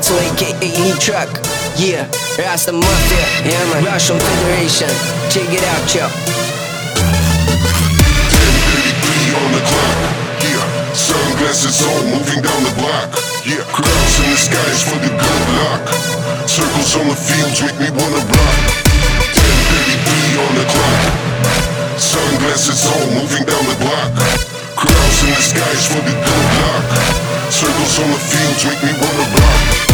Ghetto aka E Truck. Yeah, Rasta Mafia. Yeah, man. Russian Federation. Check it out, yo. 10:33 on the clock. Yeah, sunglasses on, moving down the block. Yeah, crowds in the skies for the good luck. Circles on the fields make me wanna rock. 10:33 on the clock. Sunglasses on, moving down the block. Crowds in the skies for the good luck. Circles on the fields make me wanna rock.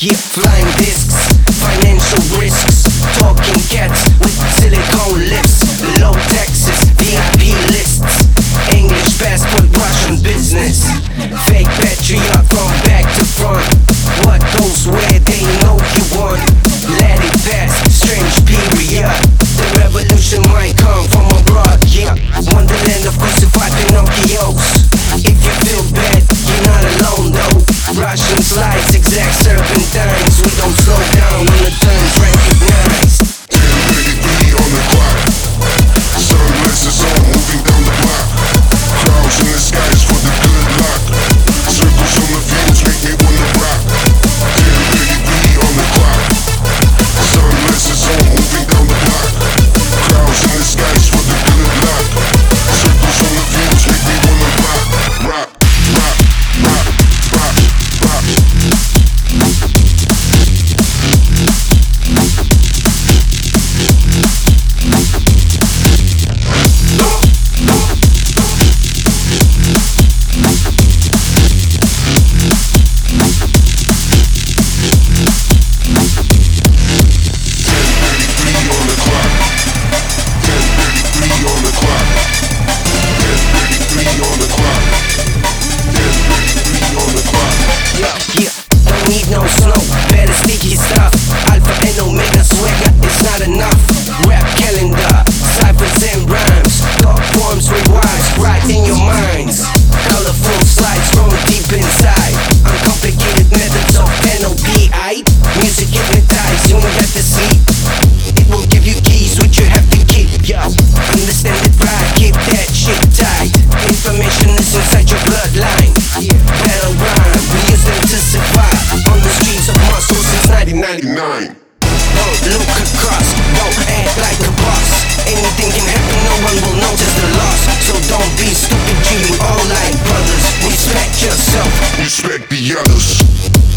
Yeah, flying discs, financial risks, talking keep that shit tight. Information is inside your bloodline. Battle rhyme, we use them to survive. On the streets of Moscow since 1990. 99. Don't look across, don't act like a boss. Anything can happen, no one will notice the loss. So don't be stupid. We all like brothers. Respect yourself. Respect the others.